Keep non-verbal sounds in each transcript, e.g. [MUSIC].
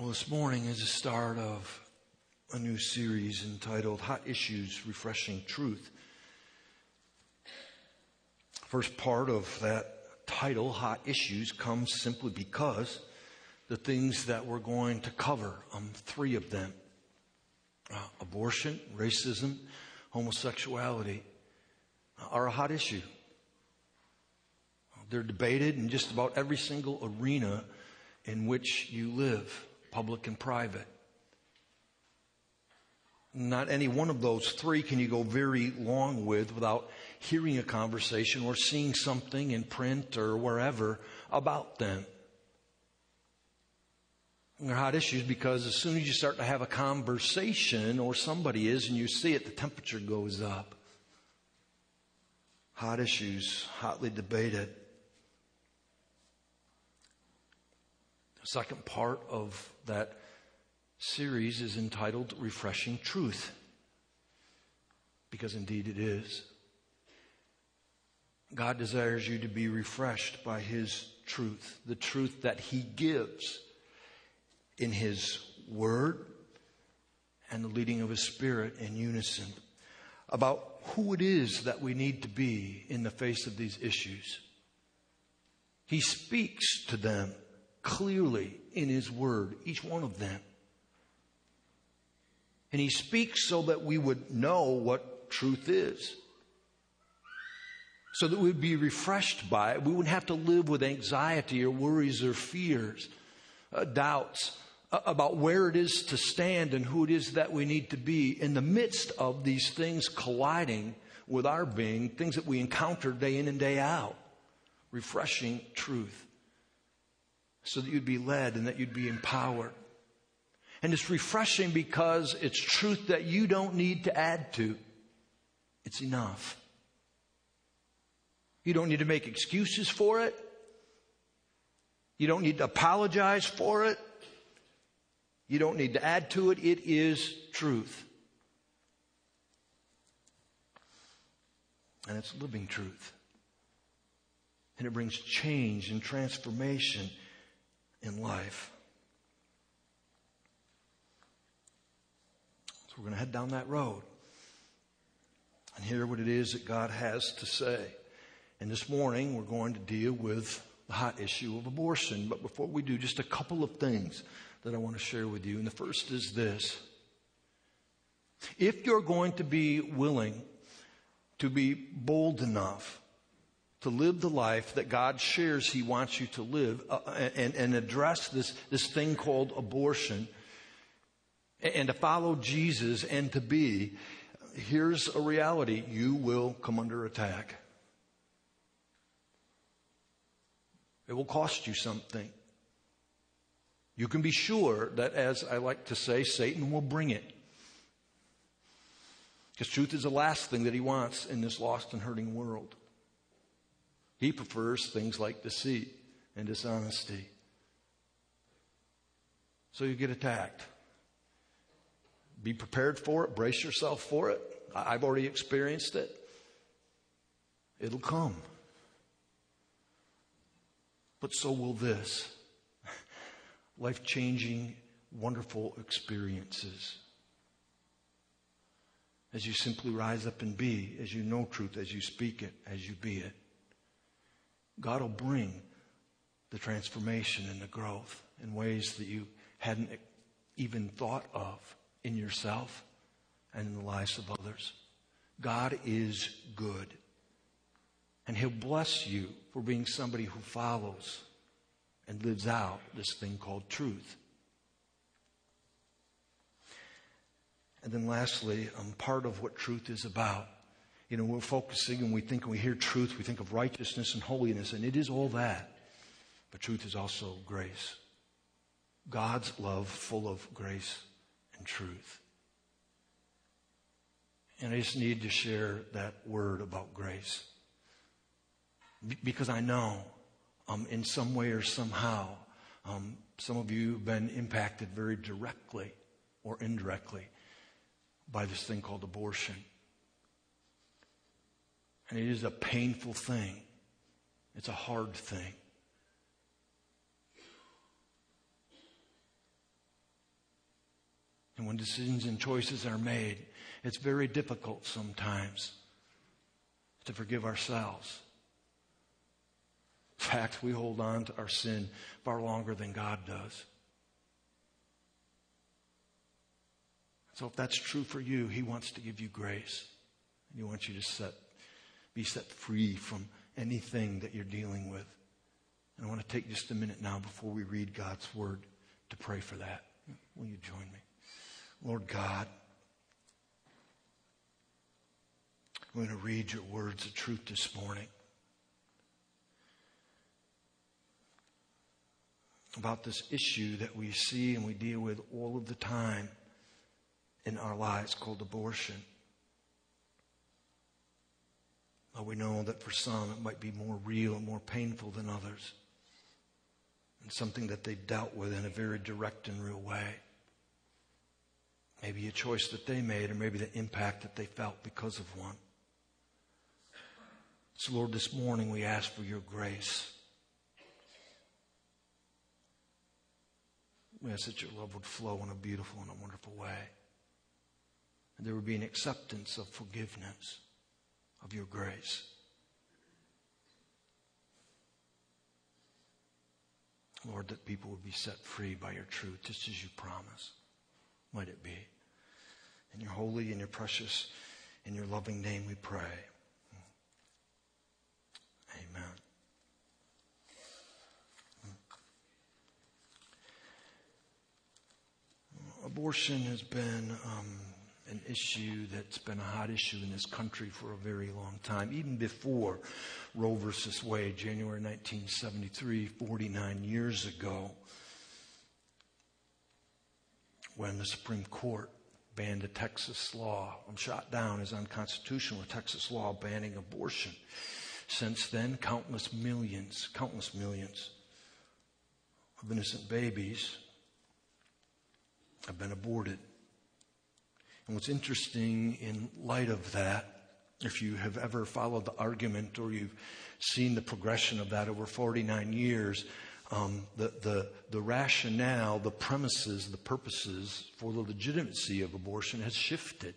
Well, this morning is the start of a new series entitled Hot Issues Refreshing Truth. First part of that title, Hot Issues, comes simply because the things that we're going to cover, um, three of them uh, abortion, racism, homosexuality, uh, are a hot issue. They're debated in just about every single arena in which you live public and private. Not any one of those three can you go very long with without hearing a conversation or seeing something in print or wherever about them. They're hot issues because as soon as you start to have a conversation or somebody is and you see it, the temperature goes up. Hot issues, hotly debated. Second part of that series is entitled Refreshing Truth, because indeed it is. God desires you to be refreshed by His truth, the truth that He gives in His Word and the leading of His Spirit in unison about who it is that we need to be in the face of these issues. He speaks to them clearly in His Word, each one of them. And He speaks so that we would know what truth is. So that we would be refreshed by it. We wouldn't have to live with anxiety or worries or fears, uh, doubts uh, about where it is to stand and who it is that we need to be in the midst of these things colliding with our being, things that we encounter day in and day out. Refreshing truth so that you'd be led and that you'd be empowered. And it's refreshing because it's truth that you don't need to add to. It's enough. You don't need to make excuses for it. You don't need to apologize for it. You don't need to add to it. It is truth. And it's living truth. And it brings change and transformation in life. So we're going to head down that road and hear what it is that God has to say. And this morning we're going to deal with the hot issue of abortion. But before we do, just a couple of things that I want to share with you. And the first is this. If you're going to be willing to be bold enough to live the life that God shares He wants you to live uh, and, and address this, this thing called abortion and to follow Jesus and to be, here's a reality you will come under attack. It will cost you something. You can be sure that, as I like to say, Satan will bring it. Because truth is the last thing that he wants in this lost and hurting world. He prefers things like deceit and dishonesty. So you get attacked. Be prepared for it, brace yourself for it. I've already experienced it. It'll come. But so will this [LAUGHS] life changing, wonderful experiences. As you simply rise up and be, as you know truth, as you speak it, as you be it. God will bring the transformation and the growth in ways that you hadn't even thought of in yourself and in the lives of others. God is good. And He'll bless you for being somebody who follows and lives out this thing called truth. And then lastly, um, part of what truth is about you know, we're focusing and we think and we hear truth, we think of righteousness and holiness, and it is all that. But truth is also grace. God's love full of grace and truth. And I just need to share that word about grace. Because I know um, in some way or somehow, um, some of you have been impacted very directly or indirectly by this thing called abortion. And it is a painful thing. It's a hard thing. And when decisions and choices are made, it's very difficult sometimes to forgive ourselves. In fact, we hold on to our sin far longer than God does. So if that's true for you, He wants to give you grace. And He wants you to set, be set free from anything that you're dealing with. And I want to take just a minute now before we read God's word to pray for that. Will you join me? Lord God, I'm going to read your words of truth this morning. About this issue that we see and we deal with all of the time in our lives called abortion. But we know that for some it might be more real and more painful than others, and something that they dealt with in a very direct and real way. Maybe a choice that they made, or maybe the impact that they felt because of one. So, Lord, this morning we ask for your grace. We ask that your love would flow in a beautiful and a wonderful way and there would be an acceptance of forgiveness, of your grace. Lord, that people would be set free by your truth, just as you promise. Might it be. In your holy and your precious in your loving name we pray. Amen. Abortion has been um, an issue that's been a hot issue in this country for a very long time, even before Roe versus Wade, January 1973, 49 years ago, when the Supreme Court banned a Texas law, um, shot down as unconstitutional, a Texas law banning abortion. Since then, countless millions, countless millions of innocent babies have been aborted. And what's interesting in light of that, if you have ever followed the argument or you've seen the progression of that over 49 years, um, the, the, the rationale, the premises, the purposes for the legitimacy of abortion has shifted.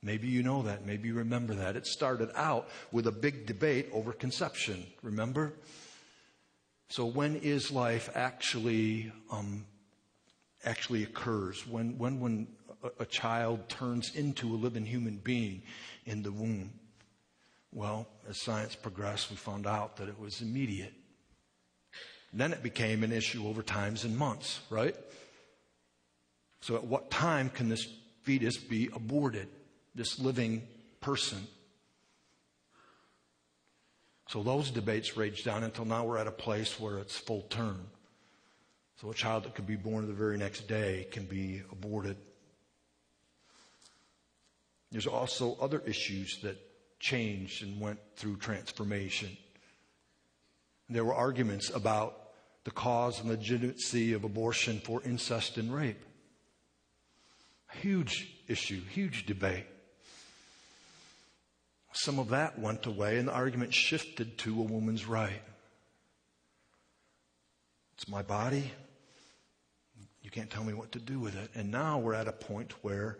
Maybe you know that. Maybe you remember that. It started out with a big debate over conception. Remember? So when is life actually um, actually occurs? When when when a, child turns into a living human being in the womb? Well, as science progressed, we found out that it was immediate. then it became an issue over times and months, right? So at what time can this fetus be aborted, this living person? So those debates raged on until now we're at a place where it's full term. So a child that could be born the very next day can be aborted. There's also other issues that changed and went through transformation. There were arguments about the cause and legitimacy of abortion for incest and rape. Huge issue, huge debate. Some of that went away, and the argument shifted to a woman's right. It's my body. You can't tell me what to do with it. And now we're at a point where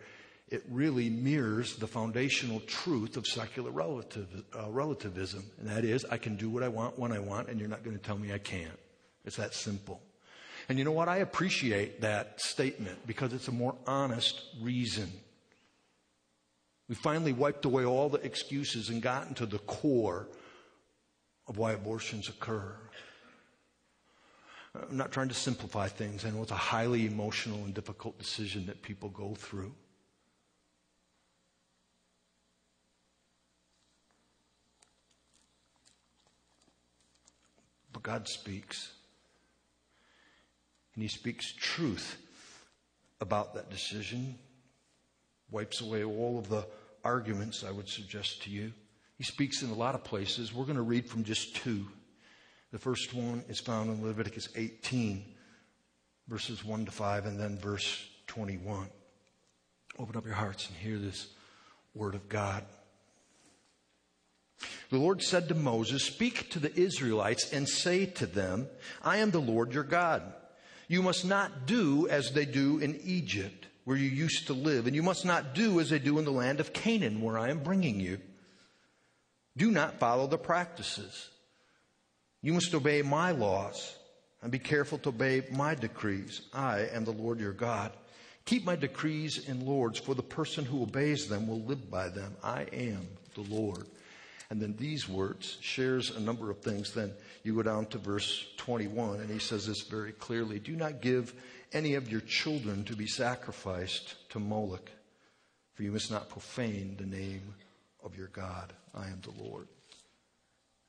it really mirrors the foundational truth of secular uh, relativism. And that is, I can do what I want when I want, and you're not going to tell me I can't. It's that simple. And you know what? I appreciate that statement because it's a more honest reason. We finally wiped away all the excuses and gotten to the core of why abortions occur. I'm not trying to simplify things. I know it's a highly emotional and difficult decision that people go through. But God speaks. And He speaks truth about that decision, wipes away all of the arguments, I would suggest to you. He speaks in a lot of places. We're going to read from just two. The first one is found in Leviticus 18, verses 1 to 5, and then verse 21. Open up your hearts and hear this word of God. The Lord said to Moses, Speak to the Israelites and say to them, I am the Lord your God. You must not do as they do in Egypt, where you used to live, and you must not do as they do in the land of Canaan, where I am bringing you. Do not follow the practices. You must obey my laws and be careful to obey my decrees. I am the Lord your God. Keep my decrees and lords, for the person who obeys them will live by them. I am the Lord. And then these words shares a number of things. Then you go down to verse 21, and he says this very clearly Do not give any of your children to be sacrificed to Moloch, for you must not profane the name of your God. I am the Lord.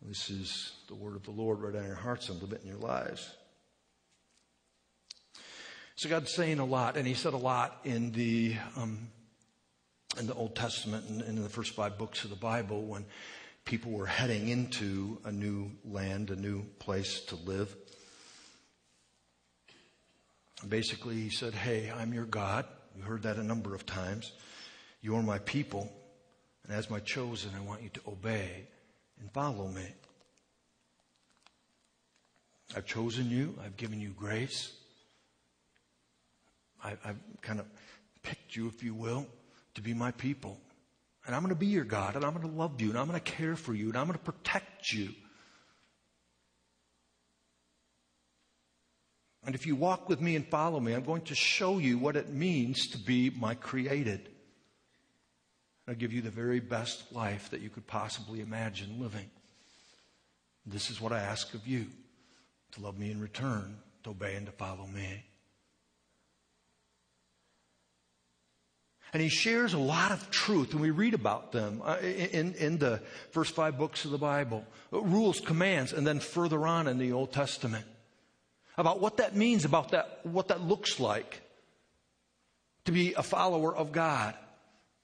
This is the word of the Lord right on your hearts and live it in your lives. So God's saying a lot, and He said a lot in the um, in the Old Testament and in the first five books of the Bible when people were heading into a new land, a new place to live. Basically, He said, "Hey, I'm your God." You heard that a number of times. You are my people, and as my chosen, I want you to obey and follow me. I've chosen you. I've given you grace. I, have kind of picked you, if you will, to be my people. And I'm going to be your God, and I'm going to love you, and I'm going to care for you, and I'm going to protect you. And if you walk with me and follow me, I'm going to show you what it means to be my created. I'll give you the very best life that you could possibly imagine living. This is what I ask of you to love me in return, to obey and to follow me. And he shares a lot of truth, and we read about them uh, in, in the first five books of the Bible rules, commands, and then further on in the Old Testament about what that means, about that, what that looks like to be a follower of God.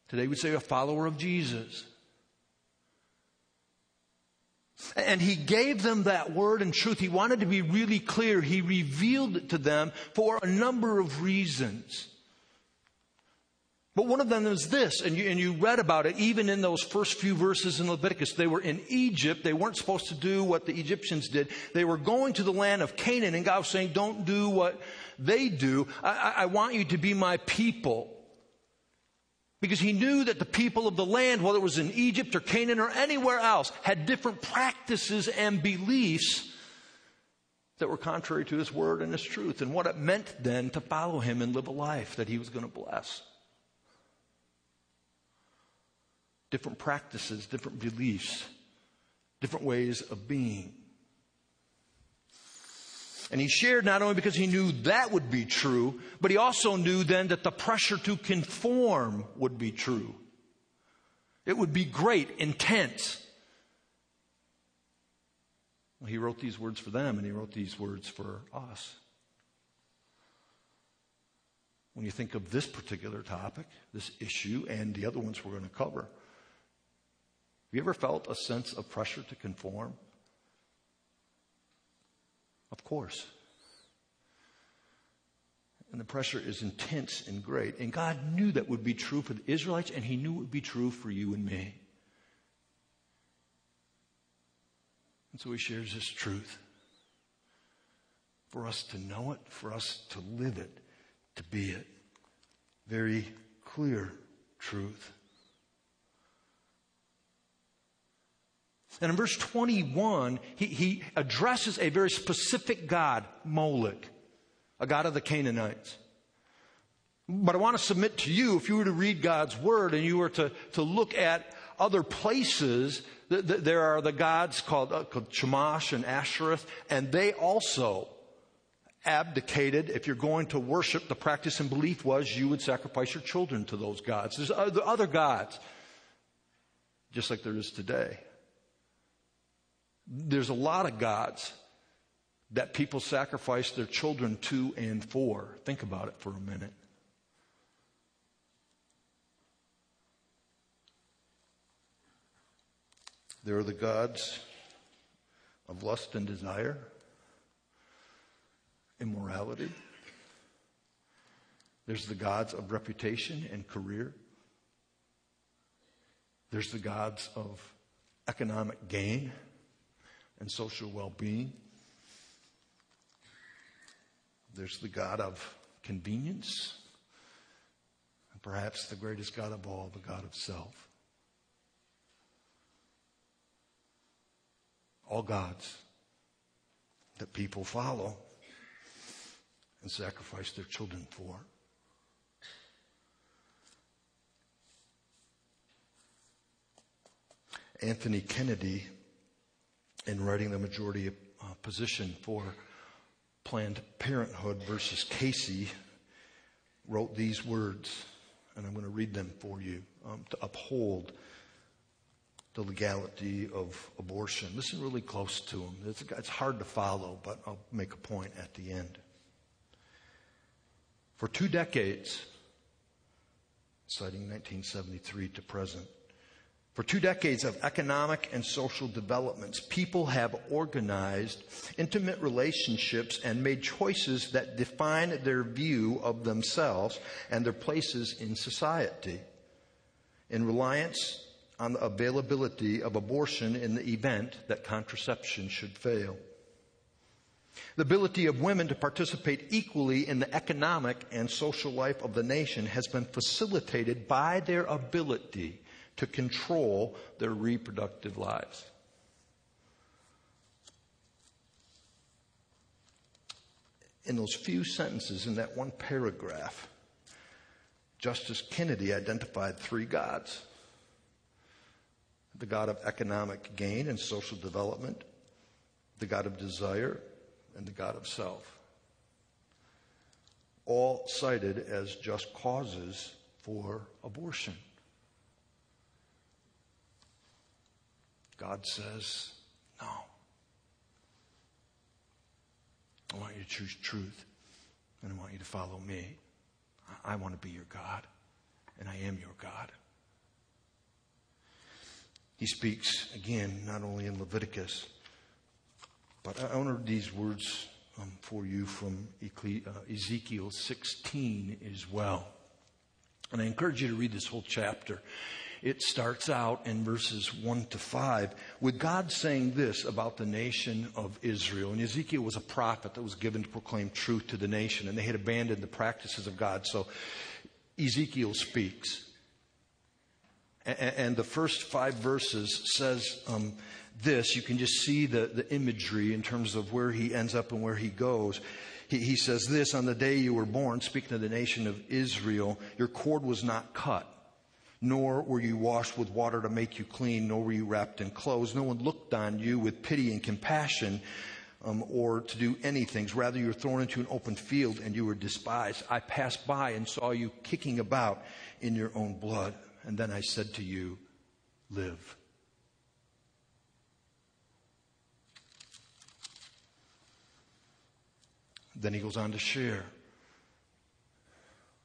Today we'd say a follower of Jesus. And he gave them that word and truth. He wanted to be really clear. He revealed it to them for a number of reasons. But one of them is this, and you, and you read about it even in those first few verses in Leviticus. They were in Egypt. They weren't supposed to do what the Egyptians did. They were going to the land of Canaan, and God was saying, Don't do what they do. I, I want you to be my people. Because he knew that the people of the land, whether it was in Egypt or Canaan or anywhere else, had different practices and beliefs that were contrary to his word and his truth, and what it meant then to follow him and live a life that he was going to bless. Different practices, different beliefs, different ways of being. And he shared not only because he knew that would be true, but he also knew then that the pressure to conform would be true. It would be great, intense. Well, he wrote these words for them, and he wrote these words for us. When you think of this particular topic, this issue, and the other ones we're going to cover, have you ever felt a sense of pressure to conform? Of course. And the pressure is intense and great. And God knew that would be true for the Israelites, and He knew it would be true for you and me. And so He shares this truth for us to know it, for us to live it, to be it. Very clear truth. And in verse 21, he, he addresses a very specific God, Moloch, a God of the Canaanites. But I want to submit to you, if you were to read God's word and you were to, to look at other places, th- th- there are the gods called, uh, called and Ashereth, and they also abdicated. If you're going to worship, the practice and belief was you would sacrifice your children to those gods. There's other, other gods, just like there is today. There's a lot of gods that people sacrifice their children to and for. Think about it for a minute. There are the gods of lust and desire, immorality. There's the gods of reputation and career. There's the gods of economic gain and social well being. There's the God of convenience and perhaps the greatest God of all, the God of self. All gods that people follow and sacrifice their children for. Anthony Kennedy, in writing the majority uh, position for Planned Parenthood versus Casey, wrote these words, and I'm going to read them for you um, to uphold the legality of abortion. Listen really close to them. It's, it's hard to follow, but I'll make a point at the end. For two decades, citing 1973 to present, for two decades of economic and social developments, people have organized intimate relationships and made choices that define their view of themselves and their places in society. In reliance on the availability of abortion in the event that contraception should fail. The ability of women to participate equally in the economic and social life of the nation has been facilitated by their ability to control their reproductive lives. In those few sentences in that one paragraph, Justice Kennedy identified three gods the God of economic gain and social development, the God of desire, and the God of self. All cited as just causes for abortion. God says, no. I want you to choose truth, and I want you to follow me. I want to be your God, and I am your God. He speaks again, not only in Leviticus, but I honor these words um, for you from uh, Ezekiel 16 as well. And I encourage you to read this whole chapter. It starts out in verses 1 to 5 with God saying this about the nation of Israel. And Ezekiel was a prophet that was given to proclaim truth to the nation, and they had abandoned the practices of God. So Ezekiel speaks. And the first five verses says um, this. You can just see the, the imagery in terms of where he ends up and where he goes. He, he says this On the day you were born, speaking to the nation of Israel, your cord was not cut, nor were you washed with water to make you clean, nor were you wrapped in clothes. No one looked on you with pity and compassion. Um, or to do anything. Rather, you were thrown into an open field and you were despised. I passed by and saw you kicking about in your own blood and then I said to you, Live. Then he goes on to share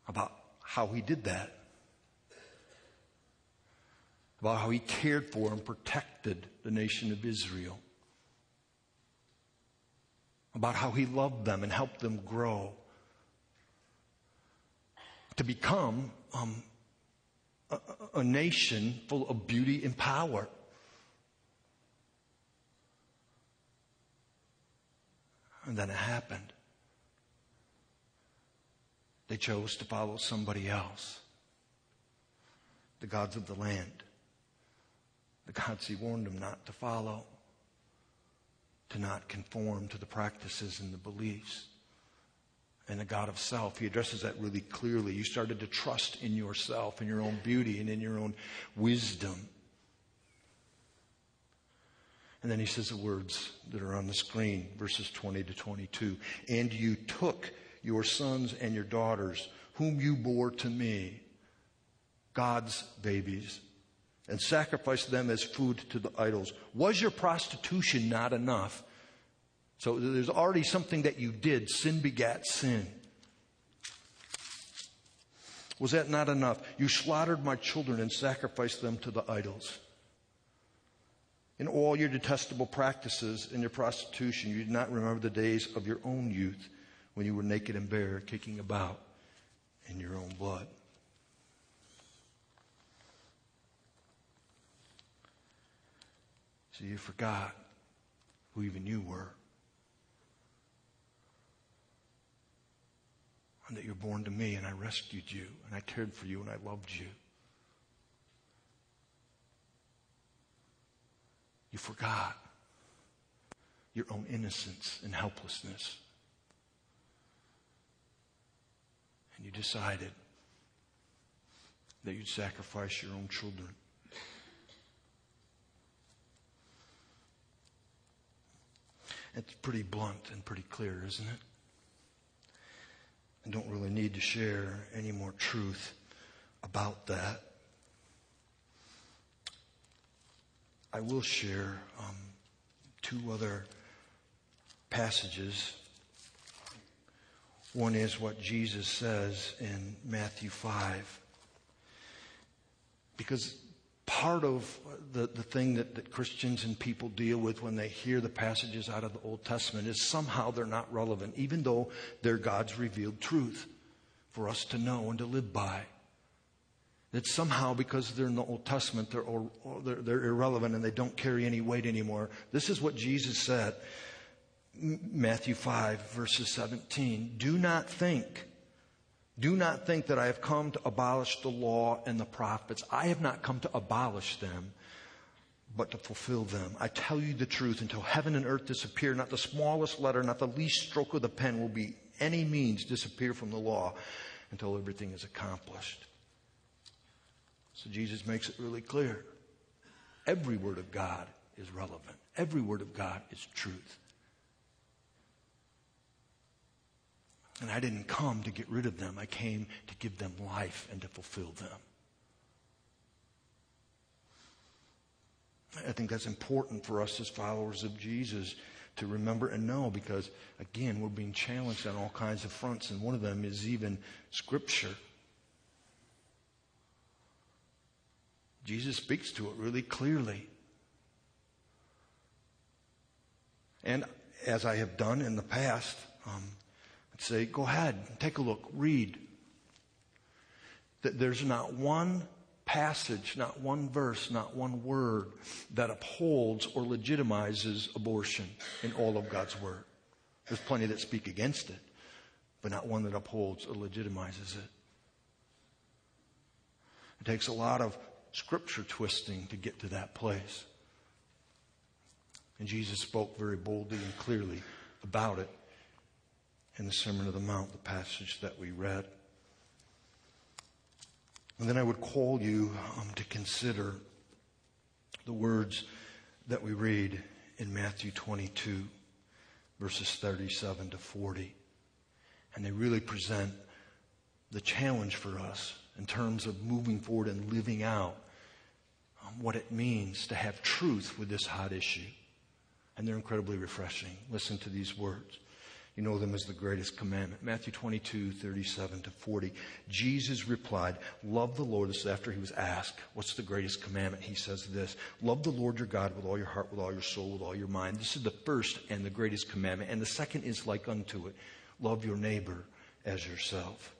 about how he did that, about how he cared for and protected the nation of Israel, about how he loved them and helped them grow to become um, a, a nation full of beauty and power. And then it happened. They chose to follow somebody else. The gods of the land. The gods he warned them not to follow. To not conform to the practices and the beliefs and the God of self. He addresses that really clearly. You started to trust in yourself, in your own beauty, and in your own wisdom. And then he says the words that are on the screen, verses 20 to 22. And you took your sons and your daughters, whom you bore to me, God's babies, and sacrificed them as food to the idols. Was your prostitution not enough? So there's already something that you did. Sin begat sin. Was that not enough? You slaughtered my children and sacrificed them to the idols. In all your detestable practices and your prostitution, you did not remember the days of your own youth when you were naked and bare, kicking about in your own blood. So you forgot who even you were. and that you're born to me and I rescued you and I cared for you and I loved you. You forgot your own innocence and helplessness. And you decided that you'd sacrifice your own children. It's pretty blunt and pretty clear, isn't it? I don't really need to share any more truth about that. I will share um, two other passages. One is what Jesus says in Matthew 5. Because part of the, the thing that, that Christians and people deal with when they hear the passages out of the Old Testament is somehow they're not relevant, even though they're God's revealed truth for us to know and to live by. That somehow, because they're in the Old Testament, they're, or, or they're, they're irrelevant and they don't carry any weight anymore. This is what Jesus said. Matthew 5, verses 17. Do not think, do not think that I have come to abolish the law and the prophets. I have not come to abolish them, but to fulfill them. I tell you the truth, until heaven and earth disappear, not the smallest letter, not the least stroke of the pen will be any means disappear from the law until everything is accomplished. So Jesus makes it really clear. Every word of God is relevant. Every word of God is truth. And I didn't come to get rid of them. I came to give them life and to fulfill them. I think that's important for us as followers of Jesus to remember and know because, again, we're being challenged on all kinds of fronts, and one of them is even Scripture. Jesus speaks to it really clearly. And as I have done in the past, um, I'd say, go ahead, take a look, read. That there's not one passage, not one verse, not one word that upholds or legitimizes abortion in all of God's Word. There's plenty that speak against it, but not one that upholds or legitimizes it. It takes a lot of scripture twisting to get to that place. And Jesus spoke very boldly and clearly about it in the Sermon of the Mount, the passage that we read. And then I would call you um, to consider the words that we read in Matthew 22, verses 37 to 40. And they really present the challenge for us in terms of moving forward and living out um, what it means to have truth with this hot issue. And they're incredibly refreshing. Listen to these words. You know them as the greatest commandment. Matthew 22, 37 to 40. Jesus replied, Love the Lord. This is after he was asked, What's the greatest commandment? He says this Love the Lord your God with all your heart, with all your soul, with all your mind. This is the first and the greatest commandment. And the second is like unto it love your neighbor as yourself.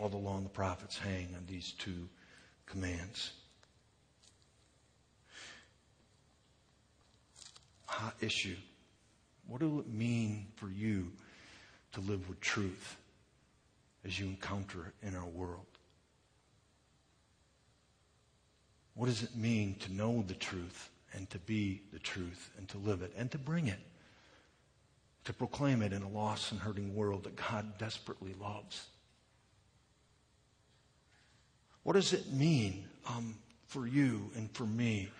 All the law and the prophets hang on these two commands. Hot issue. What will it mean for you to live with truth as you encounter it in our world? What does it mean to know the truth and to be the truth and to live it and to bring it? To proclaim it in a lost and hurting world that God desperately loves. What does it mean um, for you and for me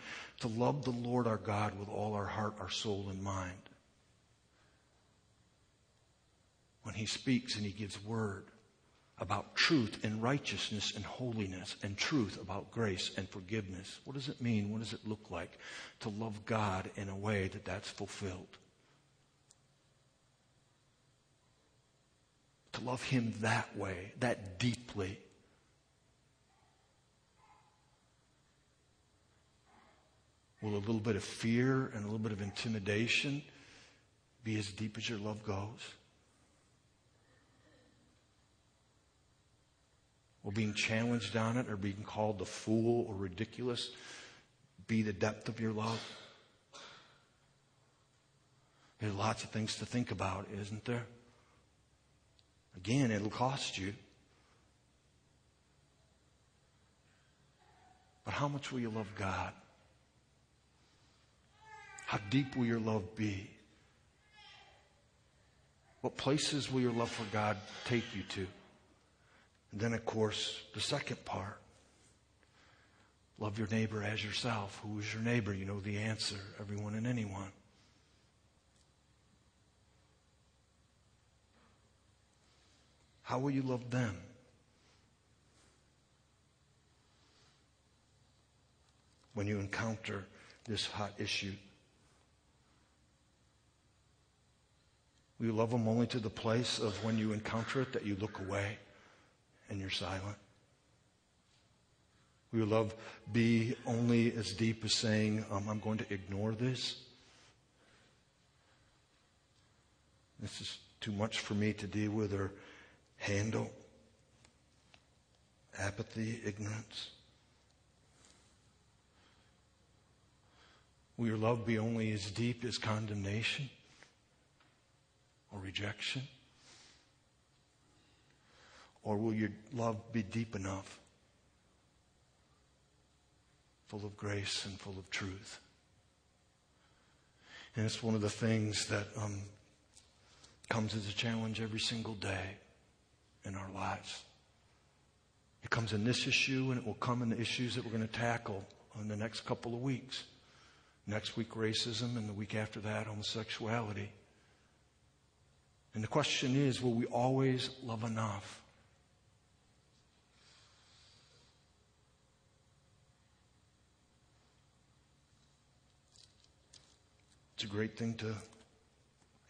to love the Lord our God with all our heart, our soul, and mind? When He speaks and He gives word about truth and righteousness and holiness and truth about grace and forgiveness. What does it mean? What does it look like to love God in a way that that's fulfilled? To love Him that way, that deeply, Will a little bit of fear and a little bit of intimidation be as deep as your love goes? Will being challenged on it or being called a fool or ridiculous be the depth of your love? There's lots of things to think about, isn't there? Again, it'll cost you. But how much will you love God? How deep will your love be? What places will your love for God take you to? And then, of course, the second part love your neighbor as yourself. Who is your neighbor? You know the answer everyone and anyone. How will you love them? When you encounter this hot issue, will you love them only to the place of when you encounter it that you look away and you're silent? Will your love be only as deep as saying, um, I'm going to ignore this? This is too much for me to deal with, or handle apathy, ignorance? Will your love be only as deep as condemnation or rejection? Or will your love be deep enough, full of grace and full of truth? And it's one of the things that um, comes as a challenge every single day in our lives. It comes in this issue and it will come in the issues that we're going to tackle in the next couple of weeks. Next week, racism, and the week after that, homosexuality. And the question is will we always love enough? A great thing to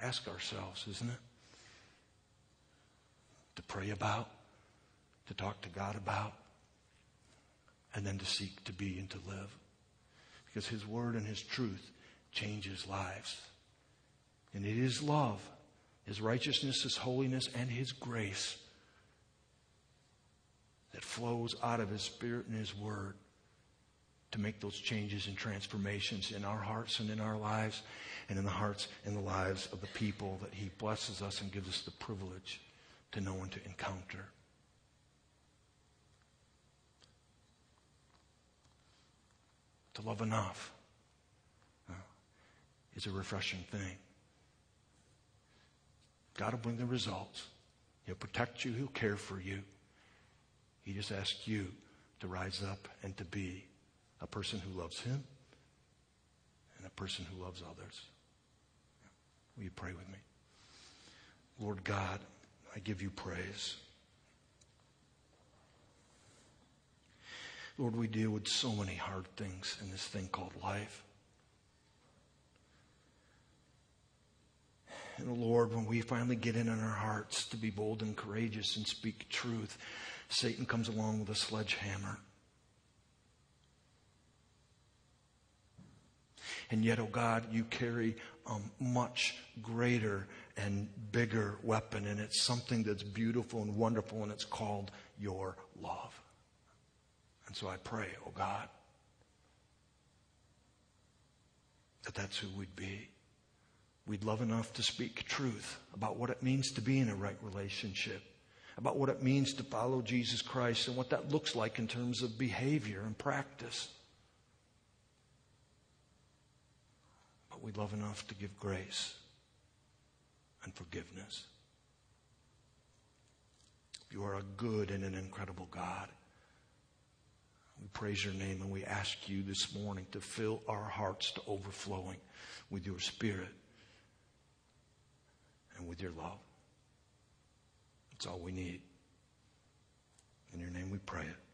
ask ourselves, isn't it? to pray about, to talk to God about, and then to seek to be and to live. Because His Word and His truth changes lives. And it is love, His righteousness, His holiness, and His grace that flows out of His Spirit and His Word to make those changes and transformations in our hearts and in our lives and in the hearts and the lives of the people that He blesses us and gives us the privilege to know and to encounter. To love enough uh, is a refreshing thing. God will bring the results. He'll protect you. He'll care for you. He just asks you to rise up and to be a person who loves Him and a person who loves others. Will you pray with me? Lord God, I give you praise. Lord, we deal with so many hard things in this thing called life. And Lord, when we finally get in in our hearts to be bold and courageous and speak truth, Satan comes along with a sledgehammer. And yet, oh God, you carry a much greater and bigger weapon, and it's something that's beautiful and wonderful, and it's called your love. And so I pray, oh God, that that's who we'd be. We'd love enough to speak truth about what it means to be in a right relationship, about what it means to follow Jesus Christ, and what that looks like in terms of behavior and practice. We love enough to give grace and forgiveness. You are a good and an incredible God. We praise your name and we ask you this morning to fill our hearts to overflowing with your spirit and with your love. That's all we need. In your name we pray it.